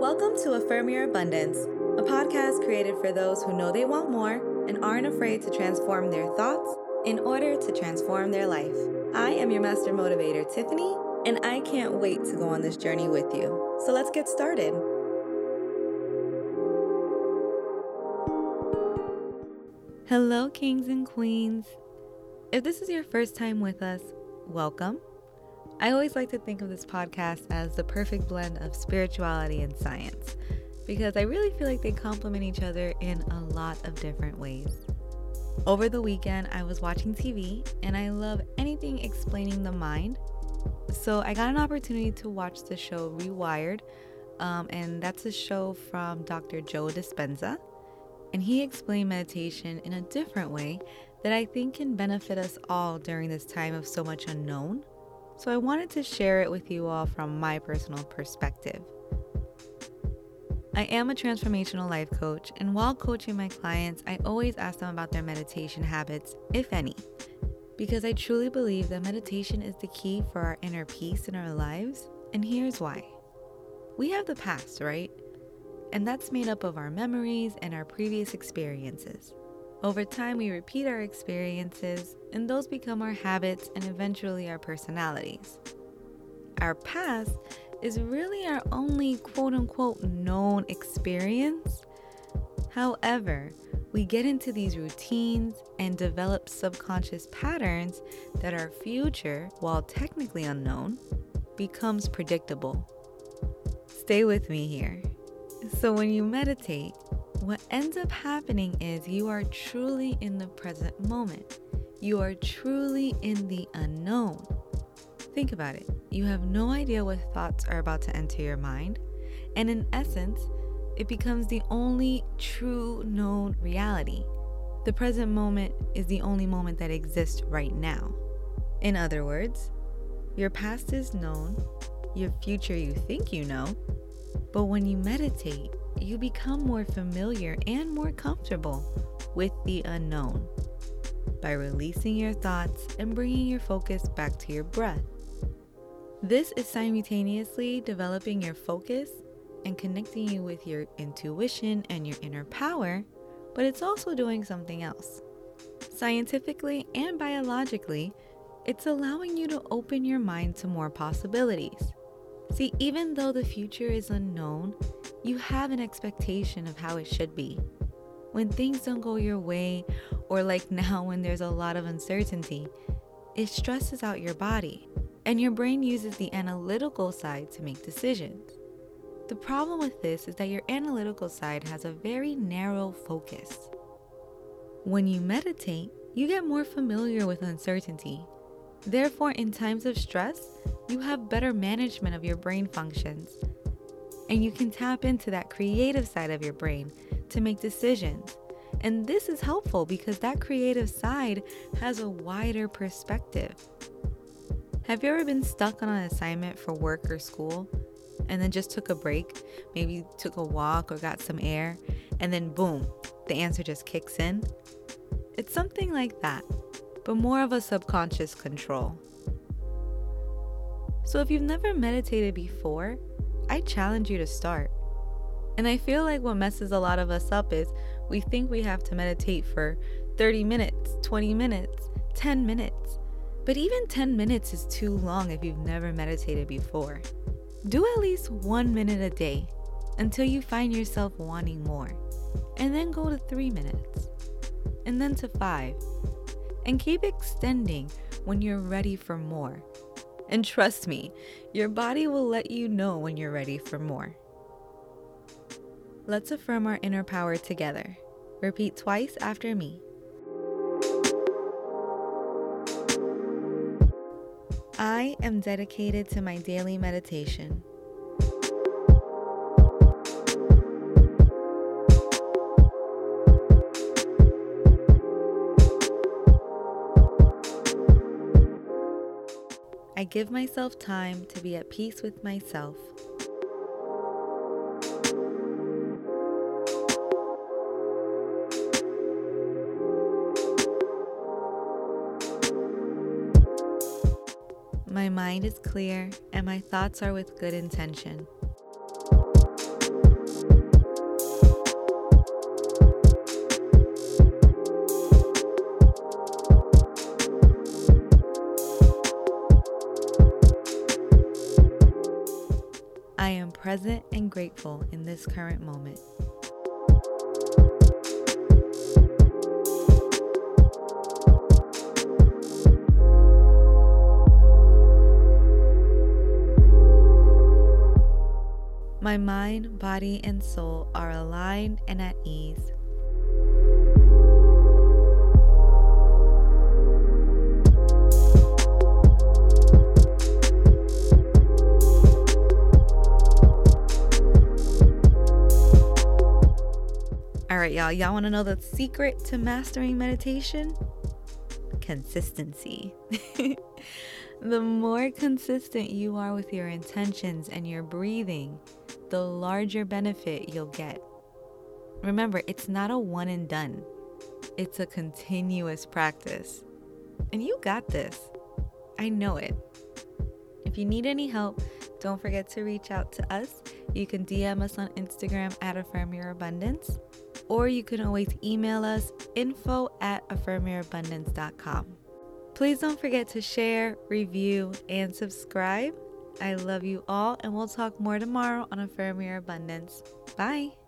Welcome to Affirm Your Abundance, a podcast created for those who know they want more and aren't afraid to transform their thoughts in order to transform their life. I am your master motivator, Tiffany, and I can't wait to go on this journey with you. So let's get started. Hello, kings and queens. If this is your first time with us, welcome. I always like to think of this podcast as the perfect blend of spirituality and science because I really feel like they complement each other in a lot of different ways. Over the weekend, I was watching TV and I love anything explaining the mind. So I got an opportunity to watch the show Rewired, um, and that's a show from Dr. Joe Dispenza. And he explained meditation in a different way that I think can benefit us all during this time of so much unknown. So I wanted to share it with you all from my personal perspective. I am a transformational life coach, and while coaching my clients, I always ask them about their meditation habits, if any, because I truly believe that meditation is the key for our inner peace in our lives, and here's why. We have the past, right? And that's made up of our memories and our previous experiences. Over time, we repeat our experiences, and those become our habits and eventually our personalities. Our past is really our only quote unquote known experience. However, we get into these routines and develop subconscious patterns that our future, while technically unknown, becomes predictable. Stay with me here. So, when you meditate, what ends up happening is you are truly in the present moment. You are truly in the unknown. Think about it. You have no idea what thoughts are about to enter your mind, and in essence, it becomes the only true known reality. The present moment is the only moment that exists right now. In other words, your past is known, your future you think you know, but when you meditate, you become more familiar and more comfortable with the unknown by releasing your thoughts and bringing your focus back to your breath. This is simultaneously developing your focus and connecting you with your intuition and your inner power, but it's also doing something else. Scientifically and biologically, it's allowing you to open your mind to more possibilities. See, even though the future is unknown, you have an expectation of how it should be. When things don't go your way, or like now when there's a lot of uncertainty, it stresses out your body, and your brain uses the analytical side to make decisions. The problem with this is that your analytical side has a very narrow focus. When you meditate, you get more familiar with uncertainty. Therefore, in times of stress, you have better management of your brain functions and you can tap into that creative side of your brain to make decisions. And this is helpful because that creative side has a wider perspective. Have you ever been stuck on an assignment for work or school and then just took a break? Maybe took a walk or got some air, and then boom, the answer just kicks in? It's something like that, but more of a subconscious control. So if you've never meditated before, I challenge you to start. And I feel like what messes a lot of us up is we think we have to meditate for 30 minutes, 20 minutes, 10 minutes. But even 10 minutes is too long if you've never meditated before. Do at least one minute a day until you find yourself wanting more. And then go to three minutes. And then to five. And keep extending when you're ready for more. And trust me, your body will let you know when you're ready for more. Let's affirm our inner power together. Repeat twice after me. I am dedicated to my daily meditation. I give myself time to be at peace with myself. My mind is clear and my thoughts are with good intention. Present and grateful in this current moment. My mind, body, and soul are aligned and at ease. Right, y'all. Y'all want to know the secret to mastering meditation? Consistency. the more consistent you are with your intentions and your breathing, the larger benefit you'll get. Remember, it's not a one and done, it's a continuous practice. And you got this. I know it. If you need any help, don't forget to reach out to us. You can DM us on Instagram at Affirm Your Abundance, or you can always email us info at affirmyourabundance.com. Please don't forget to share, review, and subscribe. I love you all, and we'll talk more tomorrow on Affirm Your Abundance. Bye.